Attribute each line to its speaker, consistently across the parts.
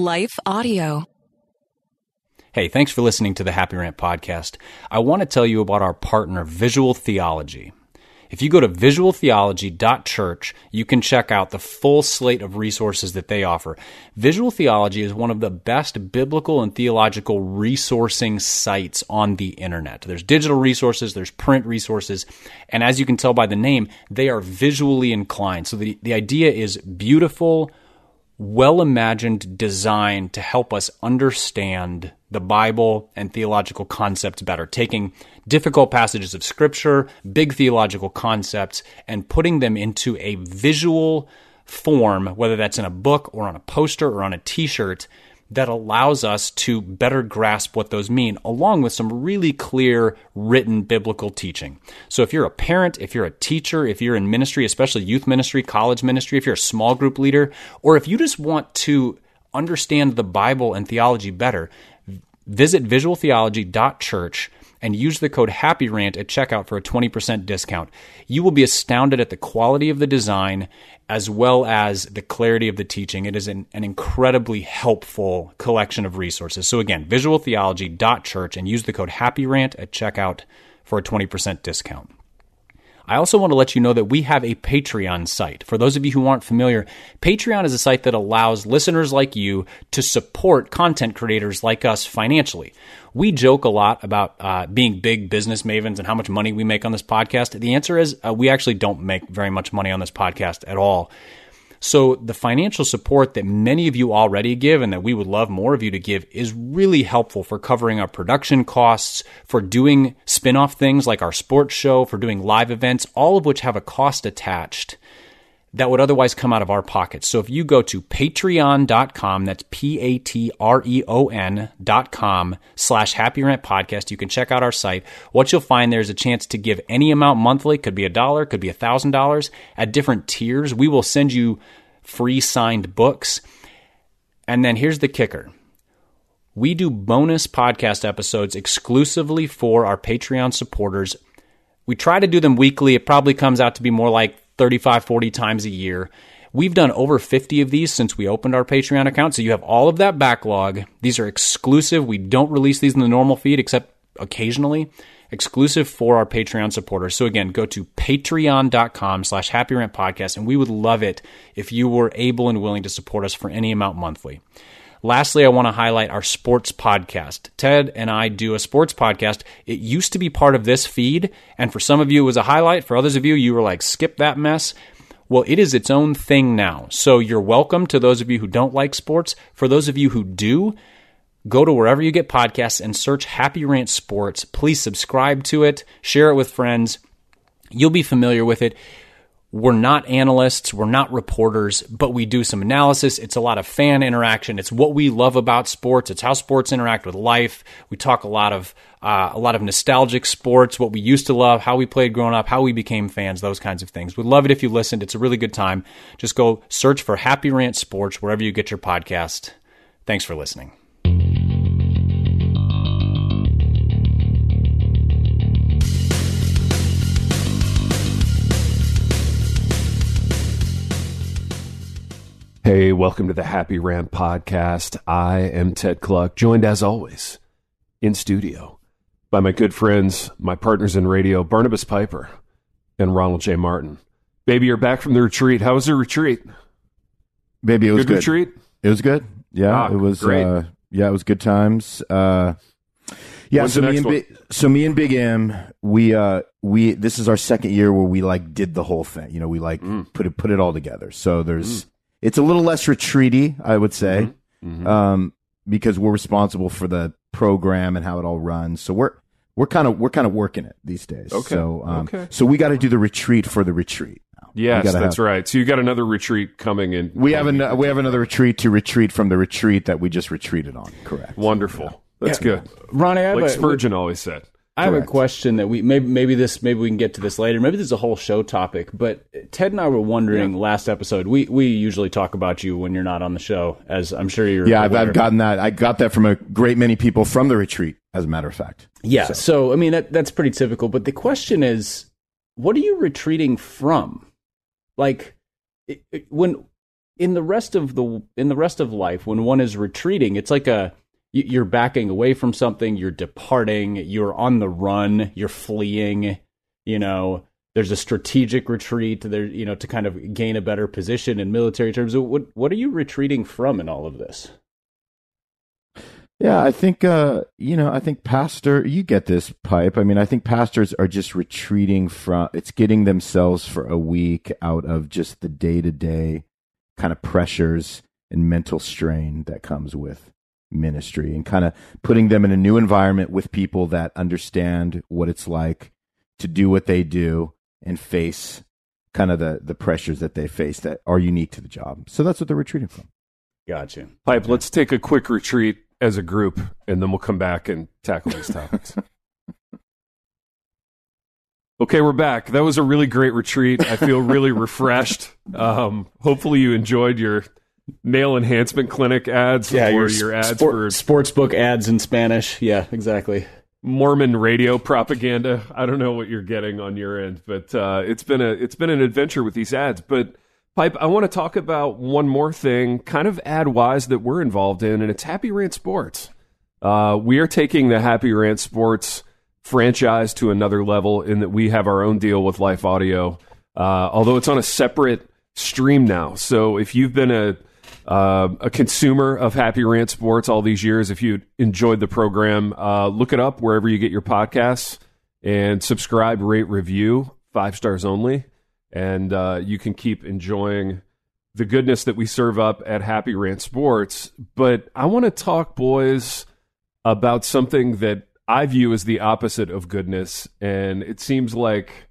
Speaker 1: Life Audio.
Speaker 2: Hey, thanks for listening to the Happy Rant podcast. I want to tell you about our partner, Visual Theology. If you go to visualtheology.church, you can check out the full slate of resources that they offer. Visual Theology is one of the best biblical and theological resourcing sites on the internet. There's digital resources, there's print resources, and as you can tell by the name, they are visually inclined. So the, the idea is beautiful, well imagined design to help us understand the Bible and theological concepts better, taking difficult passages of Scripture, big theological concepts, and putting them into a visual form, whether that's in a book or on a poster or on a t shirt, that allows us to better grasp what those mean, along with some really clear written biblical teaching. So, if you're a parent, if you're a teacher, if you're in ministry, especially youth ministry, college ministry, if you're a small group leader, or if you just want to understand the Bible and theology better, visit visualtheology.church and use the code HAPPYRANT at checkout for a 20% discount. You will be astounded at the quality of the design as well as the clarity of the teaching. It is an, an incredibly helpful collection of resources. So again, visualtheology.church and use the code HAPPYRANT at checkout for a 20% discount. I also want to let you know that we have a Patreon site. For those of you who aren't familiar, Patreon is a site that allows listeners like you to support content creators like us financially. We joke a lot about uh, being big business mavens and how much money we make on this podcast. The answer is uh, we actually don't make very much money on this podcast at all. So the financial support that many of you already give and that we would love more of you to give is really helpful for covering our production costs, for doing spin-off things like our sports show, for doing live events, all of which have a cost attached that would otherwise come out of our pockets. So if you go to patreon.com, that's P-A-T-R-E-O-N dot com slash happy rant podcast, you can check out our site. What you'll find there is a chance to give any amount monthly, could be a dollar, could be a thousand dollars at different tiers. We will send you free signed books. And then here's the kicker. We do bonus podcast episodes exclusively for our Patreon supporters. We try to do them weekly. It probably comes out to be more like 35, 40 times a year. We've done over 50 of these since we opened our Patreon account. So you have all of that backlog. These are exclusive. We don't release these in the normal feed except occasionally. Exclusive for our Patreon supporters. So again, go to patreon.com slash happy rant podcast. And we would love it if you were able and willing to support us for any amount monthly. Lastly, I want to highlight our sports podcast. Ted and I do a sports podcast. It used to be part of this feed, and for some of you, it was a highlight. For others of you, you were like, skip that mess. Well, it is its own thing now. So you're welcome to those of you who don't like sports. For those of you who do, go to wherever you get podcasts and search Happy Rant Sports. Please subscribe to it, share it with friends. You'll be familiar with it. We're not analysts, we're not reporters, but we do some analysis. It's a lot of fan interaction. It's what we love about sports. It's how sports interact with life. We talk a lot of uh, a lot of nostalgic sports, what we used to love, how we played growing up, how we became fans, those kinds of things. We'd love it if you listened. It's a really good time. Just go search for Happy Rant Sports wherever you get your podcast. Thanks for listening.
Speaker 3: Hey, welcome to the Happy Rant podcast. I am Ted Kluck, joined as always in studio by my good friends, my partners in radio, Barnabas Piper and Ronald J. Martin. Baby, you're back from the retreat. How was the retreat?
Speaker 4: Baby, it was
Speaker 3: good,
Speaker 4: good.
Speaker 3: retreat.
Speaker 4: It was good. Yeah,
Speaker 3: Ah,
Speaker 4: it was
Speaker 3: great.
Speaker 4: Uh, yeah, it was good times. Uh, yeah,
Speaker 3: When's
Speaker 4: so me and Big, so me and Big M, we uh, we this is our second year where we like did the whole thing. You know, we like
Speaker 3: Mm.
Speaker 4: put it put it all together. So there's it's a little less retreaty, I would say,
Speaker 3: Mhm.
Speaker 4: um, because we're responsible for the program and how it all runs. So we're we're kind of we're kind of working it these days.
Speaker 3: Okay.
Speaker 4: So um,
Speaker 3: Okay.
Speaker 4: so we got to do the retreat for the retreat. now.
Speaker 3: Yes, that's
Speaker 4: have-
Speaker 3: right. So you got another retreat coming in.
Speaker 4: We have an, we have another retreat to retreat from the retreat that we just retreated on. Correct.
Speaker 3: wonderful. That's good.
Speaker 2: Ronnie, I have
Speaker 3: Like
Speaker 2: a-
Speaker 3: Spurgeon always said.
Speaker 2: I have a question that we maybe maybe this maybe we can get to this later. Maybe this is a whole show topic. But Ted and I were wondering last episode. We we usually talk about you when you're not on the show, as I'm sure you're.
Speaker 4: Yeah, I've. I've gotten that. I got that from a great many people from the retreat. As a matter of fact.
Speaker 2: Yeah. So, I mean that that's pretty typical. But the question is, what are you retreating from? Like it, it- when in the rest of the in the rest of life, when one is retreating, it's like a you're backing away from something, you're departing, you're on the run, you're fleeing. You know, there's a strategic retreat there, you know, to kind of gain a better position in military terms. What what are you retreating from in all of this?
Speaker 4: Yeah, I think uh, you know, I think pastor, you get this pipe. I mean, I think pastors are just retreating from it's getting themselves for a week out of just the day-to-day kind of pressures and mental strain that comes with ministry and kind of putting them in a new environment with people that understand what it's like to do what they do and face kind of the the pressures that they face that are unique to the job. So that's what they're retreating from.
Speaker 2: Gotcha.
Speaker 3: Pipe, let's take a quick retreat as a group, and then we'll come back and tackle these topics. okay, we're back. That was a really great retreat. I feel really refreshed. Um, hopefully, you enjoyed your male enhancement clinic ads
Speaker 2: yeah,
Speaker 3: or
Speaker 2: your,
Speaker 3: your ads
Speaker 2: sport,
Speaker 3: for
Speaker 2: sports book ads in Spanish. Yeah, exactly.
Speaker 3: Mormon radio propaganda. I don't know what you're getting on your end, but uh, it's been a it's been an adventure with these ads. But Pipe, I want to talk about one more thing, kind of ad wise that we're involved in, and it's Happy Rant Sports. Uh, we are taking the Happy Rant Sports franchise to another level in that we have our own deal with Life Audio, uh, although it's on a separate stream now. So if you've been a uh, a consumer of Happy Rant Sports all these years, if you enjoyed the program, uh, look it up wherever you get your podcasts and subscribe, rate, review, five stars only and uh, you can keep enjoying the goodness that we serve up at Happy Rant Sports. But I want to talk, boys, about something that I view as the opposite of goodness, and it seems like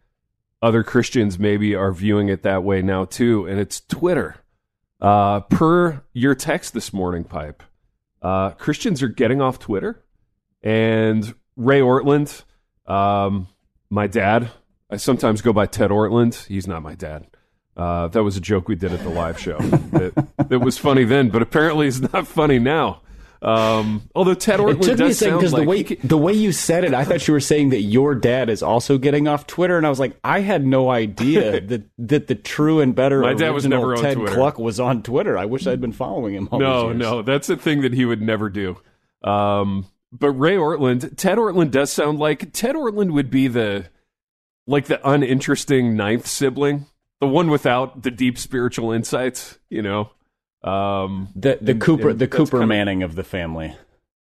Speaker 3: other Christians maybe are viewing it that way now too, and it's Twitter. Uh, per your text this morning, Pipe, uh, Christians are getting off Twitter, and Ray Ortlund, um, my dad, I sometimes go by Ted Ortlund. He's not my dad. Uh, that was a joke we did at the live show. it, was funny then, but apparently it's not funny now. Um, although Ted Ortlund
Speaker 2: it took me
Speaker 3: sound
Speaker 2: because
Speaker 3: like
Speaker 2: the way the way you said it, I thought you were saying that your dad is also getting off Twitter, and I was like, I had no idea that that the true and better
Speaker 3: my dad was never
Speaker 2: Ted
Speaker 3: on Twitter.
Speaker 2: Kluck was on Twitter. I wish I'd been following him.
Speaker 3: no, no, that's a thing that he would never do. Um, but Ray Ortlund, Ted Ortlund does sound like Ted Ortlund would be the like the uninteresting ninth sibling, the one without the deep spiritual insights, you know. Um,
Speaker 2: the the and, Cooper and the Cooper Manning of the family.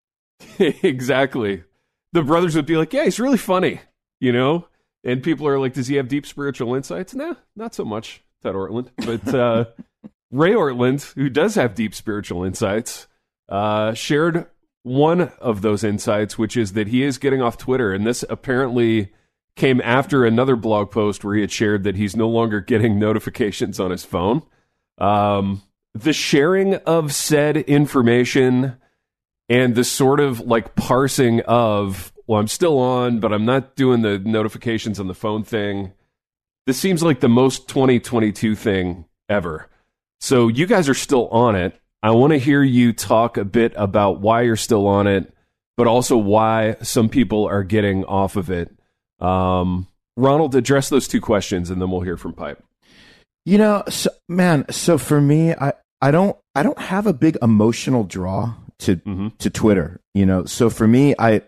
Speaker 3: exactly. The brothers would be like, "Yeah, he's really funny," you know. And people are like, "Does he have deep spiritual insights?" Nah, not so much. Ted Ortlund, but uh, Ray Ortlund, who does have deep spiritual insights, uh, shared one of those insights, which is that he is getting off Twitter, and this apparently came after another blog post where he had shared that he's no longer getting notifications on his phone. Um, the sharing of said information and the sort of like parsing of, well, I'm still on, but I'm not doing the notifications on the phone thing. This seems like the most 2022 thing ever. So you guys are still on it. I want to hear you talk a bit about why you're still on it, but also why some people are getting off of it. Um, Ronald, address those two questions, and then we'll hear from Pipe.
Speaker 4: You know, so, man. So for me, I I don't I don't have a big emotional draw to mm-hmm. to Twitter. You know, so for me, I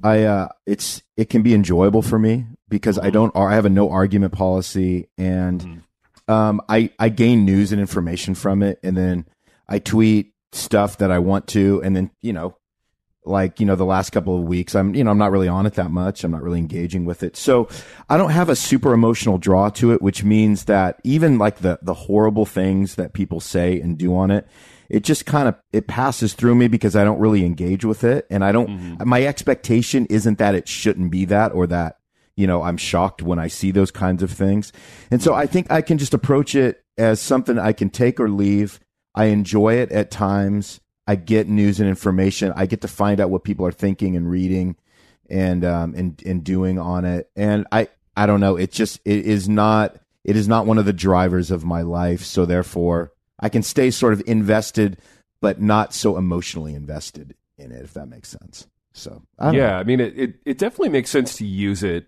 Speaker 4: I uh, it's it can be enjoyable for me because I mm-hmm. don't I have a no argument policy and mm-hmm. um, I I gain news and information from it, and then I tweet stuff that I want to, and then you know like you know the last couple of weeks i'm you know i'm not really on it that much. I'm not really engaging with it. So i don't have a super emotional draw to it which means that even like the the horrible things that people say and do on it it just kind of it passes through me because i don't really engage with it. And i don't mm-hmm. my expectation isn't that it shouldn't be that or that you know i'm shocked when i see those kinds of things. And so i think i can just approach it as something i can take or leave. I enjoy it at times I get news and information. I get to find out what people are thinking and reading and um and and doing on it. And I I don't know. It just it is not it is not one of the drivers of my life. So therefore, I can stay sort of invested, but not so emotionally invested in it. If that makes sense. So
Speaker 3: I yeah, know. I mean, it, it it definitely makes sense to use it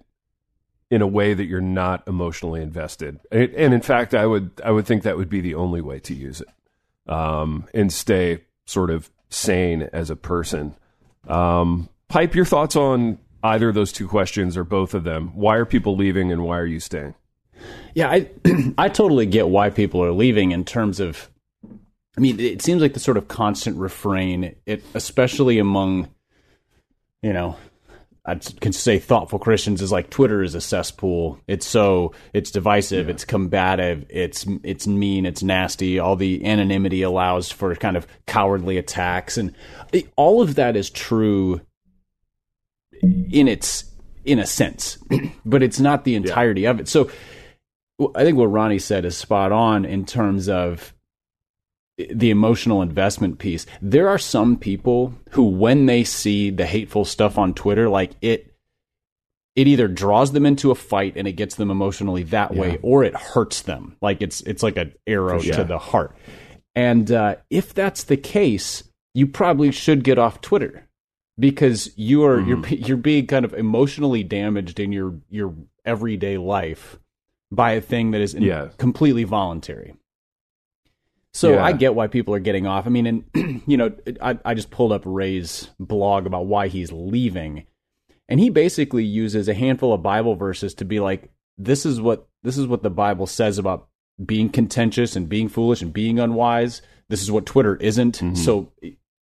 Speaker 3: in a way that you're not emotionally invested. And, and in fact, I would I would think that would be the only way to use it um, and stay sort of sane as a person. Um, Pipe, your thoughts on either of those two questions or both of them? Why are people leaving and why are you staying?
Speaker 2: Yeah, I I totally get why people are leaving in terms of I mean, it seems like the sort of constant refrain, it especially among you know, I can say thoughtful Christians is like Twitter is a cesspool. It's so it's divisive, yeah. it's combative, it's it's mean, it's nasty. All the anonymity allows for kind of cowardly attacks, and all of that is true in its in a sense, but it's not the entirety yeah. of it. So I think what Ronnie said is spot on in terms of the emotional investment piece. There are some people who, when they see the hateful stuff on Twitter, like it, it either draws them into a fight and it gets them emotionally that yeah. way, or it hurts them. Like it's it's like an arrow to the heart. And uh, if that's the case, you probably should get off Twitter because you are mm-hmm. you're you're being kind of emotionally damaged in your your everyday life by a thing that is yeah. completely voluntary. So yeah. I get why people are getting off. I mean, and you know, I, I just pulled up Ray's blog about why he's leaving, and he basically uses a handful of Bible verses to be like, "This is what this is what the Bible says about being contentious and being foolish and being unwise. This is what Twitter isn't. Mm-hmm. So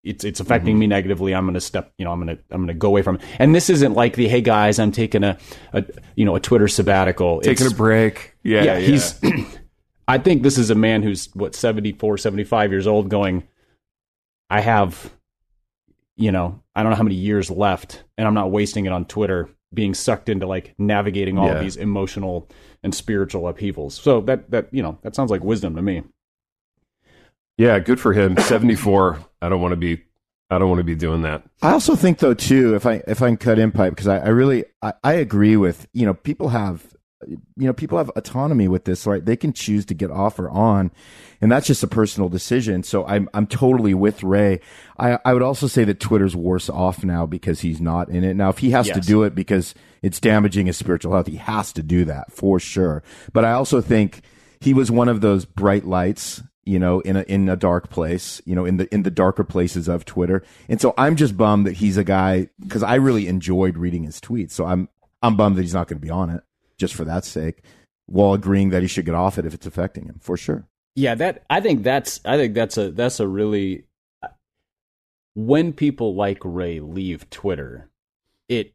Speaker 2: it's it's affecting mm-hmm. me negatively. I'm going to step, you know, I'm going to I'm going to go away from it. And this isn't like the hey guys, I'm taking a, a you know a Twitter sabbatical,
Speaker 3: taking it's, a break. Yeah, yeah,
Speaker 2: yeah. he's. I think this is a man who's what 74, 75 years old going, I have, you know, I don't know how many years left and I'm not wasting it on Twitter being sucked into like navigating all yeah. of these emotional and spiritual upheavals. So that, that, you know, that sounds like wisdom to me.
Speaker 3: Yeah. Good for him. 74. I don't want to be I don't want to be doing that.
Speaker 4: I also think though too, if I if I can cut in pipe because I, I really I, I, agree with you know people have you know, people have autonomy with this, right? They can choose to get off or on, and that's just a personal decision. So I'm I'm totally with Ray. I I would also say that Twitter's worse off now because he's not in it. Now, if he has yes. to do it because it's damaging his spiritual health, he has to do that for sure. But I also think he was one of those bright lights you know, in a in a dark place, you know, in the in the darker places of Twitter. And so I'm just bummed that he's a guy because I really enjoyed reading his tweets. So I'm I'm bummed that he's not going to be on it just for that sake, while agreeing that he should get off it if it's affecting him for sure.
Speaker 2: Yeah, that I think that's I think that's a that's a really when people like Ray leave Twitter, it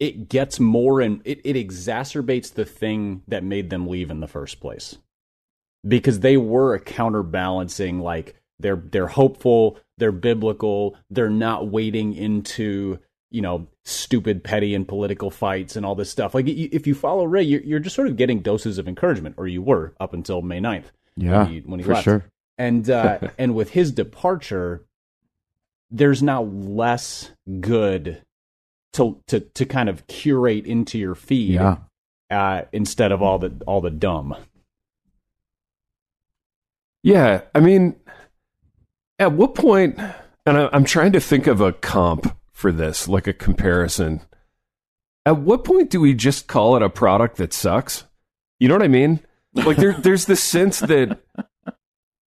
Speaker 2: it gets more and it, it exacerbates the thing that made them leave in the first place. Because they were a counterbalancing like they're they're hopeful, they're biblical, they're not wading into you know stupid petty and political fights and all this stuff like if you follow ray you're, you're just sort of getting doses of encouragement or you were up until may 9th
Speaker 4: yeah when he, when he for left. sure
Speaker 2: and uh, and with his departure there's now less good to to to kind of curate into your feed
Speaker 4: yeah.
Speaker 2: uh, instead of all the all the dumb
Speaker 3: yeah i mean at what point and I, i'm trying to think of a comp for this, like a comparison. At what point do we just call it a product that sucks? You know what I mean? Like there, there's this sense that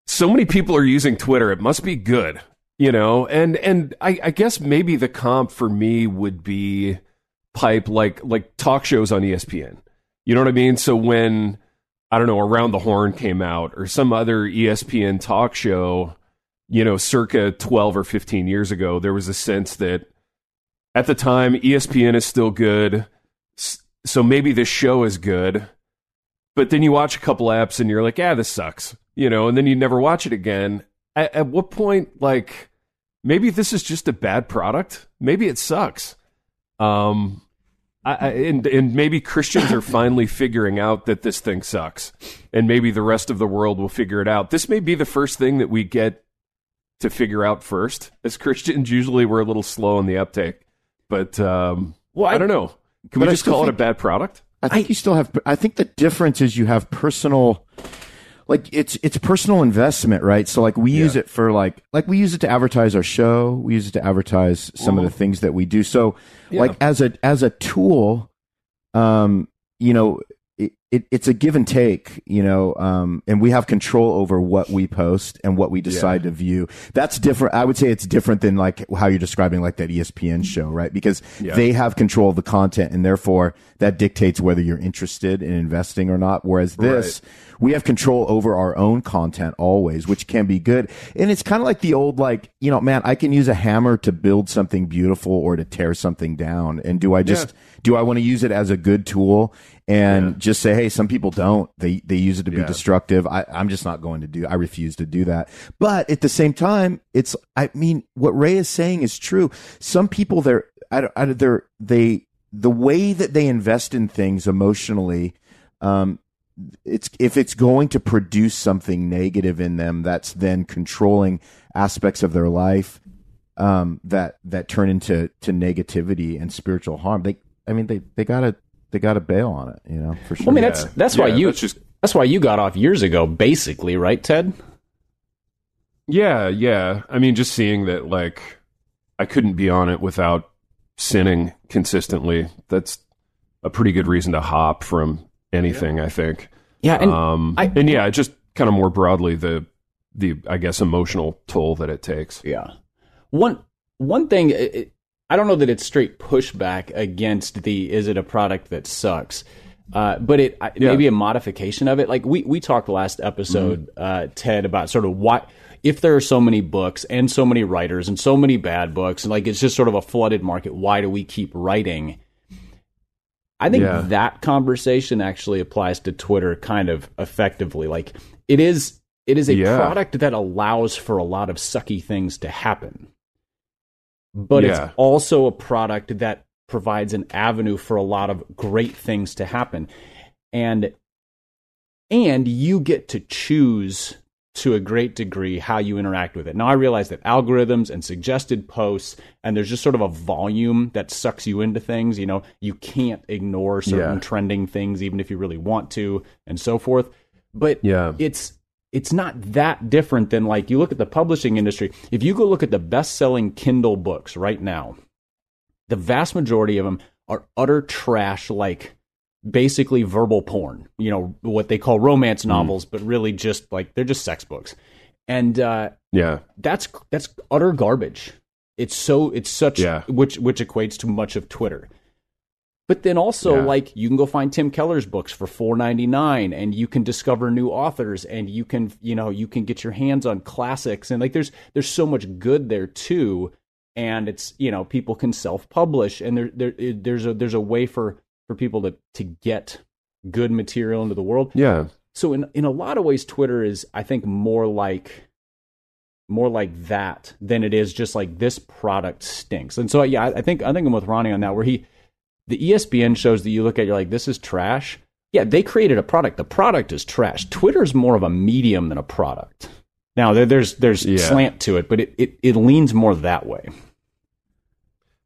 Speaker 3: so many people are using Twitter, it must be good, you know. And and I, I guess maybe the comp for me would be pipe like like talk shows on ESPN. You know what I mean? So when I don't know, Around the Horn came out or some other ESPN talk show, you know, circa 12 or 15 years ago, there was a sense that at the time, ESPN is still good. So maybe this show is good. But then you watch a couple apps and you're like, yeah, this sucks. You know, and then you never watch it again. At, at what point, like, maybe this is just a bad product? Maybe it sucks. Um, I, I, and, and maybe Christians are finally figuring out that this thing sucks, and maybe the rest of the world will figure it out. This may be the first thing that we get to figure out first. As Christians, usually we're a little slow in the uptake. But um, well, I, I, don't know. Can we just call think, it a bad product?
Speaker 4: I think I, you still have. I think the difference is you have personal, like it's it's personal investment, right? So like we yeah. use it for like like we use it to advertise our show. We use it to advertise some Ooh. of the things that we do. So yeah. like as a as a tool, um, you know, it, it, it's a give and take, you know, um, and we have control over what we post and what we decide yeah. to view. That's different. I would say it's different than like how you're describing like that ESPN show, right? Because yeah. they have control of the content and therefore that dictates whether you're interested in investing or not. Whereas this, right. we have control over our own content always, which can be good. And it's kind of like the old, like, you know, man, I can use a hammer to build something beautiful or to tear something down. And do I just, yeah. do I want to use it as a good tool? And yeah. just say, hey, some people don't. They they use it to be yeah. destructive. I, I'm just not going to do. I refuse to do that. But at the same time, it's. I mean, what Ray is saying is true. Some people they're I, I, they're they the way that they invest in things emotionally. Um, it's if it's going to produce something negative in them, that's then controlling aspects of their life um, that that turn into to negativity and spiritual harm. They, I mean, they they gotta they got to bail on it, you know, for sure.
Speaker 2: Well, I mean, that's that's yeah, why you that's, just, that's why you got off years ago, basically, right, Ted?
Speaker 3: Yeah, yeah. I mean, just seeing that, like, I couldn't be on it without sinning consistently. That's a pretty good reason to hop from anything. Yeah. I think.
Speaker 2: Yeah, and um, I,
Speaker 3: and yeah, just kind of more broadly the the I guess emotional toll that it takes.
Speaker 2: Yeah. One one thing. It, I don't know that it's straight pushback against the is it a product that sucks. Uh, but it yeah. maybe a modification of it. Like we we talked last episode, mm-hmm. uh, Ted, about sort of why if there are so many books and so many writers and so many bad books, and like it's just sort of a flooded market. Why do we keep writing? I think yeah. that conversation actually applies to Twitter kind of effectively. Like it is it is a yeah. product that allows for a lot of sucky things to happen but yeah. it's also a product that provides an avenue for a lot of great things to happen. And and you get to choose to a great degree how you interact with it. Now I realize that algorithms and suggested posts and there's just sort of a volume that sucks you into things, you know, you can't ignore certain yeah. trending things even if you really want to and so forth. But yeah. it's it's not that different than like you look at the publishing industry. If you go look at the best selling Kindle books right now, the vast majority of them are utter trash, like basically verbal porn, you know, what they call romance hmm. novels, mm. but really just like they're just sex books. And uh,
Speaker 3: yeah,
Speaker 2: that's that's utter garbage. It's so it's such yeah. which which equates to much of Twitter. But then also, yeah. like, you can go find Tim Keller's books for four ninety nine, and you can discover new authors, and you can, you know, you can get your hands on classics, and like, there's there's so much good there too, and it's you know, people can self publish, and there there there's a there's a way for for people to to get good material into the world.
Speaker 3: Yeah.
Speaker 2: So in in a lot of ways, Twitter is, I think, more like more like that than it is just like this product stinks. And so yeah, I, I think I think I'm with Ronnie on that, where he the ESPN shows that you look at, you're like, this is trash. Yeah, they created a product. The product is trash. Twitter's more of a medium than a product. Now there, there's there's yeah. slant to it, but it, it, it leans more that way.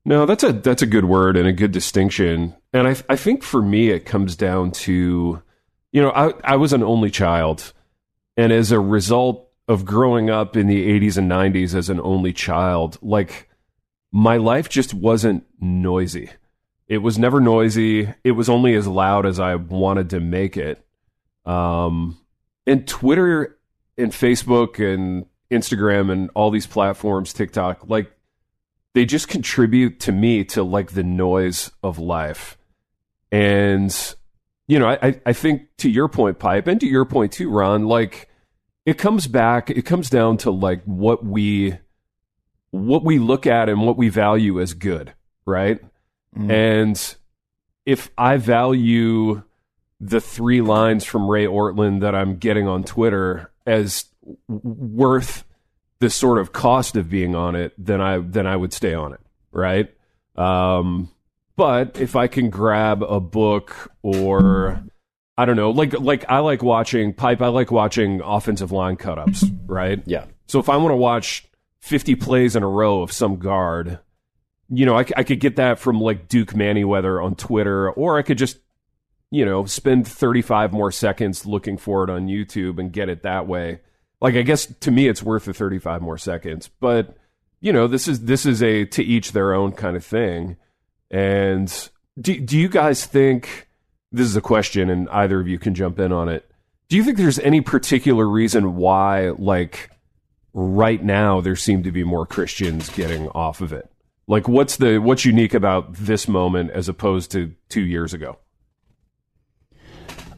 Speaker 3: No, that's a that's a good word and a good distinction. And I I think for me it comes down to, you know, I I was an only child, and as a result of growing up in the 80s and 90s as an only child, like my life just wasn't noisy. It was never noisy. It was only as loud as I wanted to make it. Um, and Twitter and Facebook and Instagram and all these platforms, TikTok, like they just contribute to me to like the noise of life. And, you know, I, I think to your point, Pipe, and to your point too, Ron, like it comes back, it comes down to like what we what we look at and what we value as good, right? Mm. And if I value the three lines from Ray Ortlund that I'm getting on Twitter as worth the sort of cost of being on it, then I then I would stay on it, right? Um, but if I can grab a book or I don't know, like like I like watching pipe. I like watching offensive line cutups, right?
Speaker 2: Yeah.
Speaker 3: So if I want to watch 50 plays in a row of some guard, you know, I, I could get that from like Duke Manyweather on Twitter, or I could just, you know, spend 35 more seconds looking for it on YouTube and get it that way. Like, I guess to me, it's worth the 35 more seconds, but you know, this is this is a to each their own kind of thing. And do do you guys think this is a question, and either of you can jump in on it. Do you think there's any particular reason why, like, right now there seem to be more Christians getting off of it? Like, what's the what's unique about this moment as opposed to two years ago?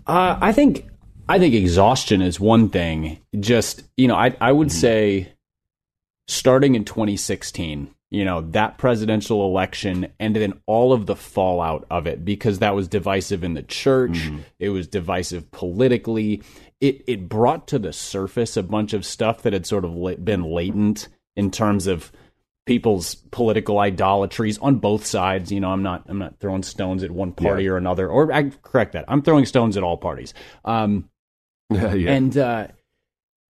Speaker 2: Uh, I think I think exhaustion is one thing. Just you know, I I would mm-hmm. say starting in 2016, you know, that presidential election and then all of the fallout of it because that was divisive in the church, mm-hmm. it was divisive politically. It it brought to the surface a bunch of stuff that had sort of been latent in terms of people's political idolatries on both sides. You know, I'm not I'm not throwing stones at one party yeah. or another. Or I correct that. I'm throwing stones at all parties. Um, yeah. And uh,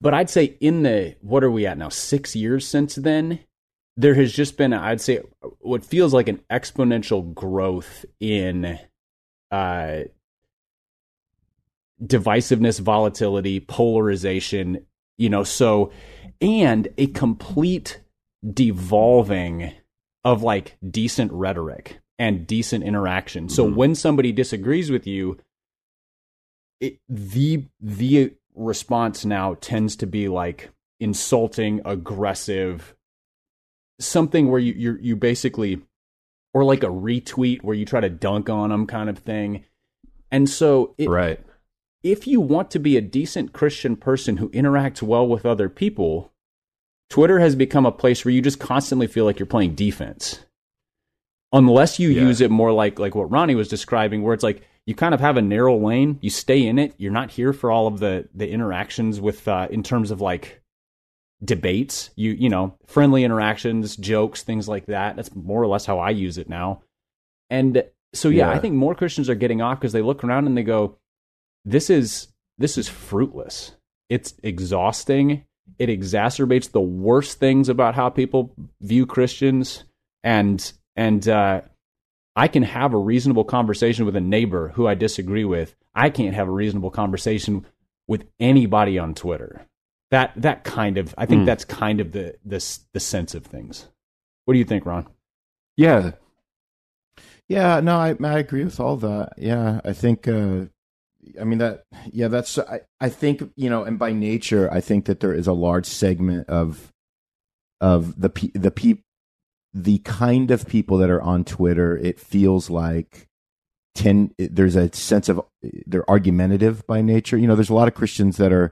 Speaker 2: but I'd say in the what are we at now? Six years since then, there has just been I'd say what feels like an exponential growth in uh, divisiveness, volatility, polarization. You know, so and a complete devolving of like decent rhetoric and decent interaction. So mm-hmm. when somebody disagrees with you, it, the the response now tends to be like insulting, aggressive, something where you you you basically or like a retweet where you try to dunk on them kind of thing. And so
Speaker 3: it, right.
Speaker 2: If you want to be a decent Christian person who interacts well with other people, Twitter has become a place where you just constantly feel like you're playing defense. Unless you yeah. use it more like like what Ronnie was describing, where it's like you kind of have a narrow lane, you stay in it, you're not here for all of the the interactions with uh, in terms of like debates, you you know, friendly interactions, jokes, things like that. That's more or less how I use it now. And so yeah, yeah. I think more Christians are getting off because they look around and they go, "This is this is fruitless. It's exhausting it exacerbates the worst things about how people view Christians and and uh, I can have a reasonable conversation with a neighbor who I disagree with. I can't have a reasonable conversation with anybody on Twitter. That that kind of I think mm. that's kind of the the the sense of things. What do you think, Ron?
Speaker 3: Yeah.
Speaker 4: Yeah, no, I I agree with all that. Yeah, I think uh, I mean that yeah that's I, I think you know and by nature I think that there is a large segment of of the the pe- the kind of people that are on Twitter it feels like ten there's a sense of they're argumentative by nature. You know there's a lot of Christians that are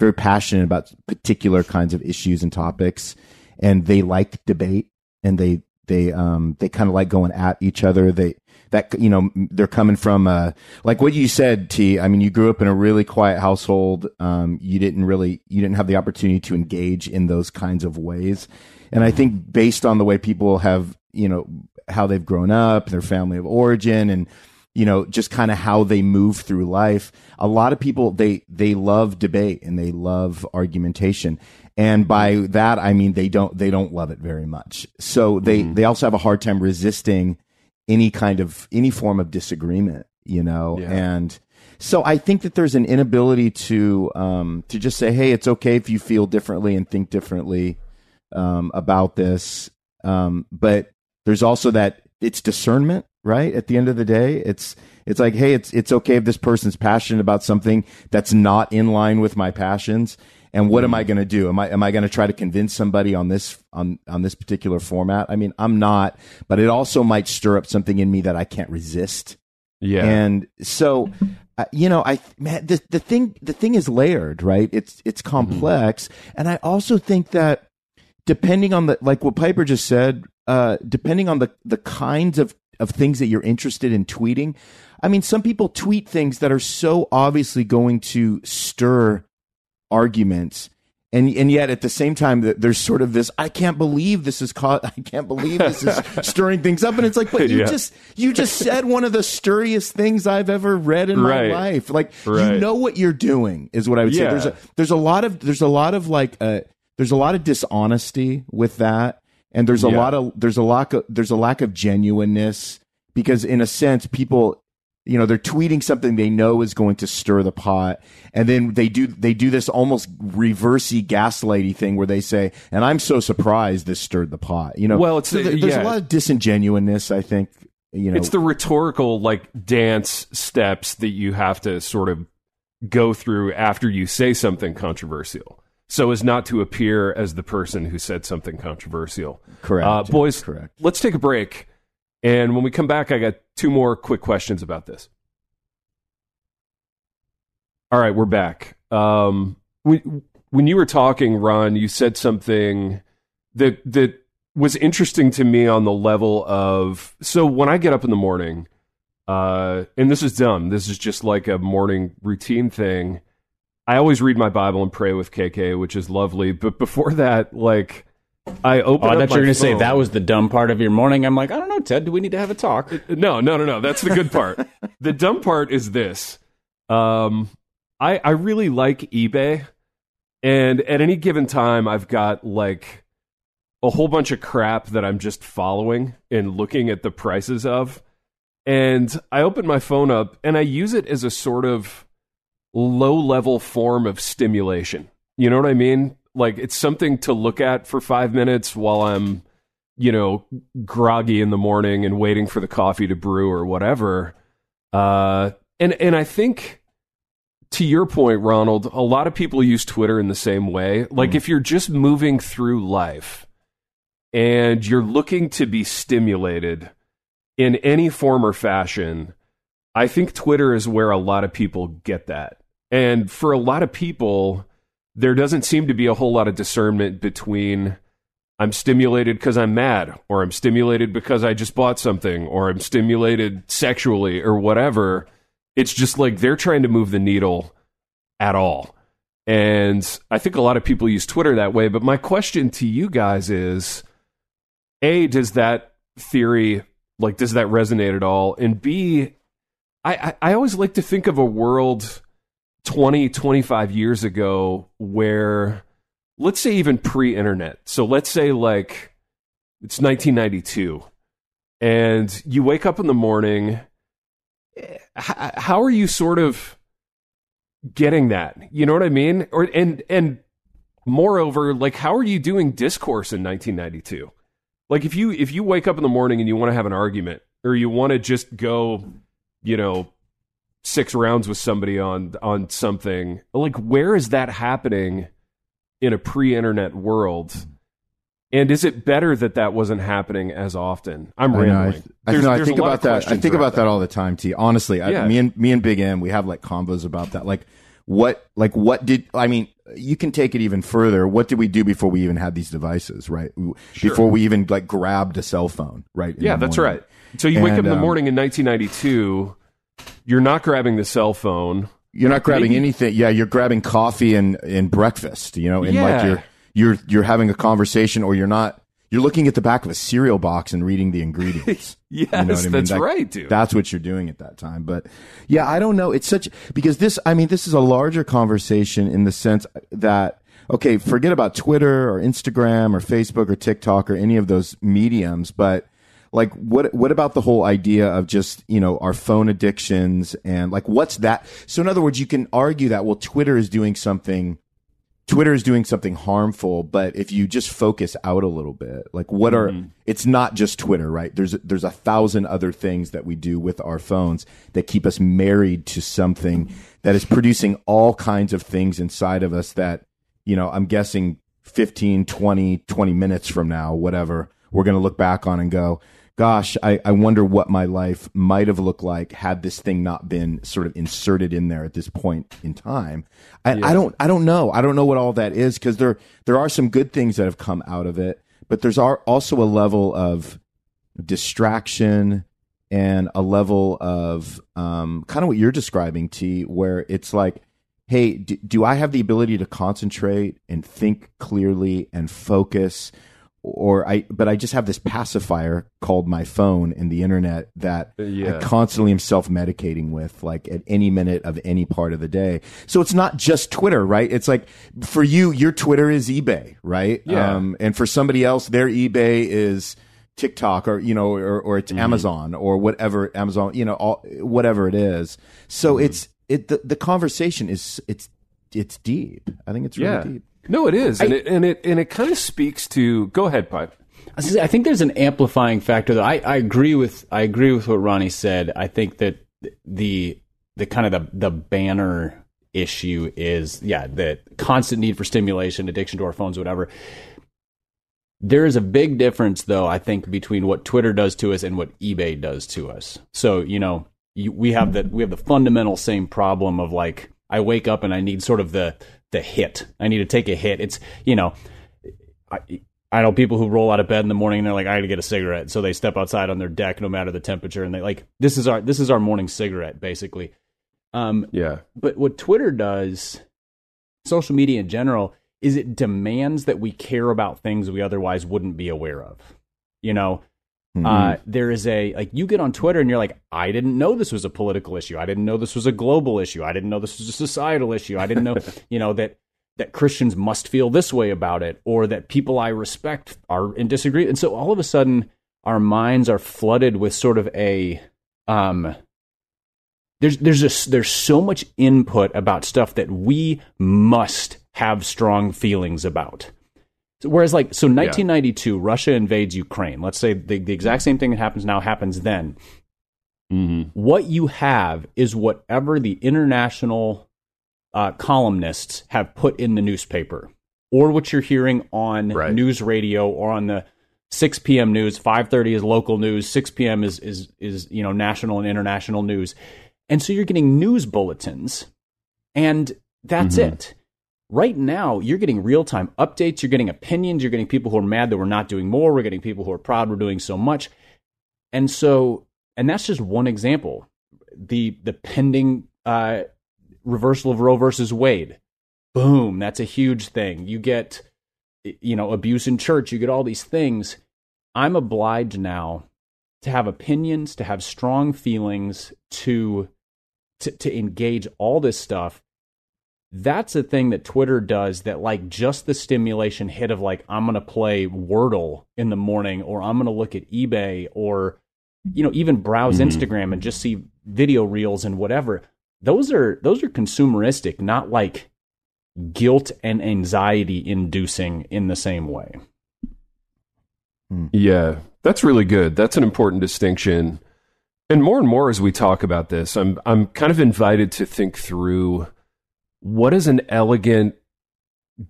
Speaker 4: very passionate about particular kinds of issues and topics and they like debate and they they um they kind of like going at each other. They that you know they're coming from uh, like what you said t i mean you grew up in a really quiet household. Um, you didn't really you didn't have the opportunity to engage in those kinds of ways. And i think based on the way people have you know how they've grown up their family of origin and you know just kind of how they move through life a lot of people they they love debate and they love argumentation. And by that i mean they don't they don't love it very much. So they mm-hmm. they also have a hard time resisting any kind of any form of disagreement, you know, yeah. and so I think that there's an inability to um, to just say, hey, it's okay if you feel differently and think differently um, about this, um, but there's also that it's discernment, right? At the end of the day, it's it's like, hey, it's it's okay if this person's passionate about something that's not in line with my passions, and what am I going to do? Am I am I going to try to convince somebody on this on on this particular format? I mean, I'm not, but it also might stir up something in me that I can't resist.
Speaker 3: Yeah.
Speaker 4: And so uh, you know, I man, the the thing the thing is layered, right? It's it's mm-hmm. complex, mm-hmm. and I also think that depending on the like what Piper just said, uh, depending on the the kinds of of things that you're interested in tweeting. I mean, some people tweet things that are so obviously going to stir arguments and and yet at the same time there's sort of this I can't believe this is caught I can't believe this is stirring things up and it's like but you yeah. just you just said one of the sturdiest things I've ever read in right. my life like right. you know what you're doing is what I would yeah. say there's a there's a lot of there's a lot of like uh there's a lot of dishonesty with that and there's a yeah. lot of there's a lack of there's a lack of genuineness because in a sense people you know they're tweeting something they know is going to stir the pot. And then they do they do this almost reversey gaslighty thing where they say and i'm so surprised this stirred the pot. You know
Speaker 3: well it's
Speaker 4: so there's yeah. a lot of disingenuousness i think you know,
Speaker 3: it's the rhetorical like dance steps that you have to sort of go through after you say something controversial so as not to appear as the person who said something controversial.
Speaker 4: Correct,
Speaker 3: uh, boys
Speaker 4: correct.
Speaker 3: let's take a break and when we come back i got two more quick questions about this all right we're back um, when, when you were talking ron you said something that that was interesting to me on the level of so when I get up in the morning, uh, and this is dumb, this is just like a morning routine thing. I always read my Bible and pray with KK, which is lovely. But before that, like I open.
Speaker 2: Oh, I
Speaker 3: up
Speaker 2: thought you were going to say that was the dumb part of your morning. I'm like, I don't know, Ted. Do we need to have a talk?
Speaker 3: No, no, no, no. That's the good part. the dumb part is this. Um, I I really like eBay, and at any given time, I've got like a whole bunch of crap that I'm just following and looking at the prices of. And I open my phone up and I use it as a sort of low level form of stimulation. You know what I mean? Like it's something to look at for five minutes while I'm, you know, groggy in the morning and waiting for the coffee to brew or whatever. Uh, and and I think to your point, Ronald, a lot of people use Twitter in the same way. Like if you're just moving through life and you're looking to be stimulated in any form or fashion, I think Twitter is where a lot of people get that. And for a lot of people, there doesn't seem to be a whole lot of discernment between I'm stimulated because I'm mad, or I'm stimulated because I just bought something, or I'm stimulated sexually, or whatever. It's just like they're trying to move the needle at all. And I think a lot of people use Twitter that way. But my question to you guys is A, does that theory, like, does that resonate at all? And B, I, I, always like to think of a world 20, 25 years ago where, let's say, even pre internet. So let's say, like, it's 1992, and you wake up in the morning. eh, How are you sort of getting that? You know what I mean? Or and and moreover, like, how are you doing discourse in 1992? Like, if you if you wake up in the morning and you want to have an argument, or you want to just go, you know, six rounds with somebody on on something like where is that happening in a pre-internet world and is it better that that wasn't happening as often i'm
Speaker 4: I
Speaker 3: rambling
Speaker 4: I, know, I think about that. I think about that all the time. T. Honestly,
Speaker 3: Yeah.
Speaker 4: I, me and me and Big M, we have like combos about that. Like, what, like, what did I mean? You can take it even further. What did we do before we even had these devices? Right, before we even like grabbed a cell phone. Right.
Speaker 3: yeah that's right so you wake up in
Speaker 4: And,
Speaker 3: the
Speaker 4: um,
Speaker 3: morning in 1992 you're not grabbing the cell phone
Speaker 4: You're not grabbing
Speaker 3: Maybe-
Speaker 4: anything. Yeah, you're grabbing coffee and, and breakfast, you know, and like you're you're you're having a conversation or you're not you're looking at the back of a cereal box and reading the ingredients.
Speaker 3: yes
Speaker 4: You know what I mean?
Speaker 3: that's
Speaker 4: That-
Speaker 3: right dude
Speaker 4: That's what you're doing at that time. But yeah, I don't know. It's such because this I mean, this is a larger conversation in the sense that okay, forget about Twitter or Instagram or Facebook or TikTok or any of those mediums, but like what what about the whole idea of just you know our phone addictions and like what's that? So in other words you can argue that well twitter is doing something twitter is doing something harmful but if you just focus out a little bit like what are mm-hmm. it's not just twitter right? There's there's a thousand other things that we do with our phones that keep us married to something that is producing all kinds of things inside of us that you know i'm guessing 15 20 20 minutes from now whatever we're going to look back on and go gosh, I, I wonder what my life might have looked like had this thing not been sort of inserted in there at this point in time. I, I don't I don't know. I don't know what all that is because there there are some good things that have come out of it, but there's also a level of distraction and a level of um, kind of what you're describing, T, where it's like, hey, do, do I have the ability to concentrate and think clearly and focus? Or I, but I just have this pacifier called my phone and the internet that
Speaker 3: Yeah.
Speaker 4: I constantly am self medicating with, like at any minute of any part of the day. So it's not just Twitter, right? It's like for you, your Twitter is eBay, right?
Speaker 3: Yeah.
Speaker 4: Um, and for somebody else, their eBay is TikTok or you know or, or it's Amazon or whatever Amazon you know all, whatever it is. So it's it the, the conversation is it's it's deep. I think it's really
Speaker 3: yeah
Speaker 4: deep.
Speaker 3: No it is and it and it and it kind of speaks to go ahead pipe
Speaker 2: I think there's an amplifying factor. Though I, I agree with I agree with what Ronnie said. I think that the the kind of the the banner issue is yeah the constant need for stimulation, addiction to our phones, whatever. There is a big difference, though, I think, between what Twitter does to us and what eBay does to us. So, you know, you, we have the we have the fundamental same problem of like I wake up and I need sort of the the hit. I need to take a hit. It's you know, I, I know people who roll out of bed in the morning and they're like, I got to get a cigarette, so they step outside on their deck no matter the temperature, and they like this is our this is our morning cigarette basically.
Speaker 3: Um, yeah.
Speaker 2: But what Twitter does, social media in general, is it demands that we care about things we otherwise wouldn't be aware of. You know, mm-hmm. uh, there is a like you get on Twitter and you're like, I didn't know this was a political issue. I didn't know this was a global issue. I didn't know this was a societal issue. I didn't know, you know, that that Christians must feel this way about it, or that people I respect are in disagreement. And so all of a sudden, our minds are flooded with sort of a um, there's there's a, there's so much input about stuff that we must have strong feelings about. Whereas, like, so 1992, yeah. Russia invades Ukraine. Let's say the, the exact same thing that happens now happens then. Mm-hmm. What you have is whatever the international uh, columnists have put in the newspaper, or what you're hearing on right. news radio or on the 6 p.m. news. 5:30 is local news. 6 p.m. is is is you know national and international news, and so you're getting news bulletins, and that's mm-hmm. it right now you're getting real time updates, you're getting opinions, you're getting people who are mad that we're not doing more, we're getting people who are proud we're doing so much. And so, and that's just one example. The the pending uh, reversal of Roe versus Wade. Boom, that's a huge thing. You get you know, abuse in church, you get all these things. I'm obliged now to have opinions, to have strong feelings, to to, to engage all this stuff that's a thing that Twitter does that like just the stimulation hit of like I'm going to play Wordle in the morning or I'm going to look at eBay or you know even browse mm-hmm. Instagram and just see video reels and whatever. Those are those are consumeristic, not like guilt and anxiety inducing in the same way.
Speaker 3: Hmm. Yeah, that's really good. That's an important distinction. And more and more as we talk about this, I'm I'm kind of invited to think through what does an elegant,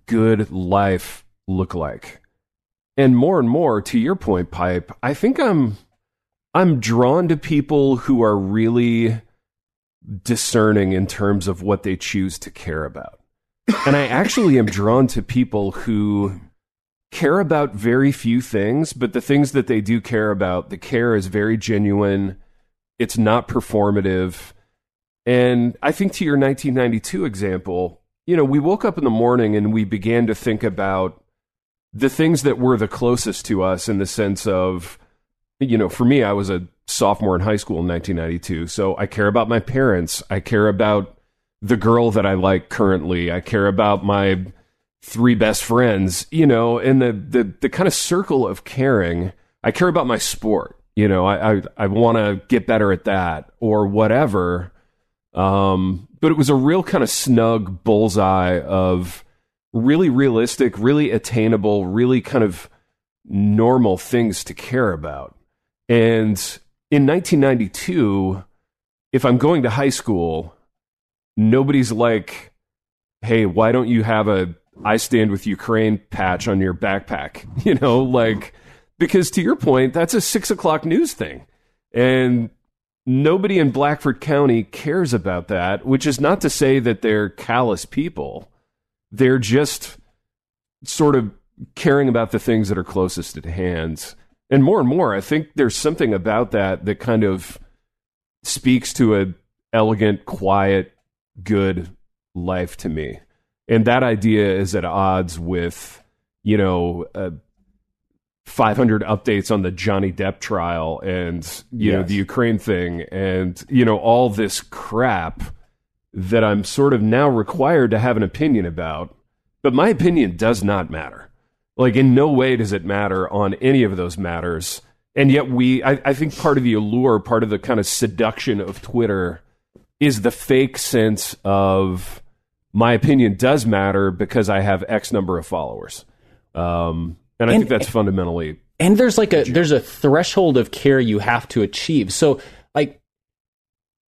Speaker 3: good life look like? And more and more, to your point, Pipe, I think I'm I'm drawn to people who are really discerning in terms of what they choose to care about. And I actually am drawn to people who care about very few things, but the things that they do care about, the care is very genuine. It's not performative. And I think to your 1992 example, you know, we woke up in the morning and we began to think about the things that were the closest to us in the sense of, you know, for me, I was a sophomore in high school in 1992. So I care about my parents. I care about the girl that I like currently. I care about my three best friends, you know, and the, the, the kind of circle of caring. I care about my sport. You know, I, I, I want to get better at that or whatever. Um, but it was a real kind of snug bullseye of really realistic, really attainable, really kind of normal things to care about. And in 1992, if I'm going to high school, nobody's like, hey, why don't you have a I stand with Ukraine patch on your backpack? You know, like, because to your point, that's a six o'clock news thing. And nobody in Blackford County cares about that, which is not to say that they're callous people. They're just sort of caring about the things that are closest at hand. And more and more, I think there's something about that that kind of speaks to a elegant, quiet, good life to me. And that idea is at odds with, you know, uh, 500 updates on the Johnny Depp trial and you yes. know the Ukraine thing and you know all this crap that I'm sort of now required to have an opinion about. But my opinion does not matter. Like in no way does it matter on any of those matters. And yet we I, I think part of the allure part of the kind of seduction of Twitter is the fake sense of my opinion does matter because I have X number of followers. Um, and I and, think that's fundamentally
Speaker 2: and there's like a there's a threshold of care you have to achieve. So like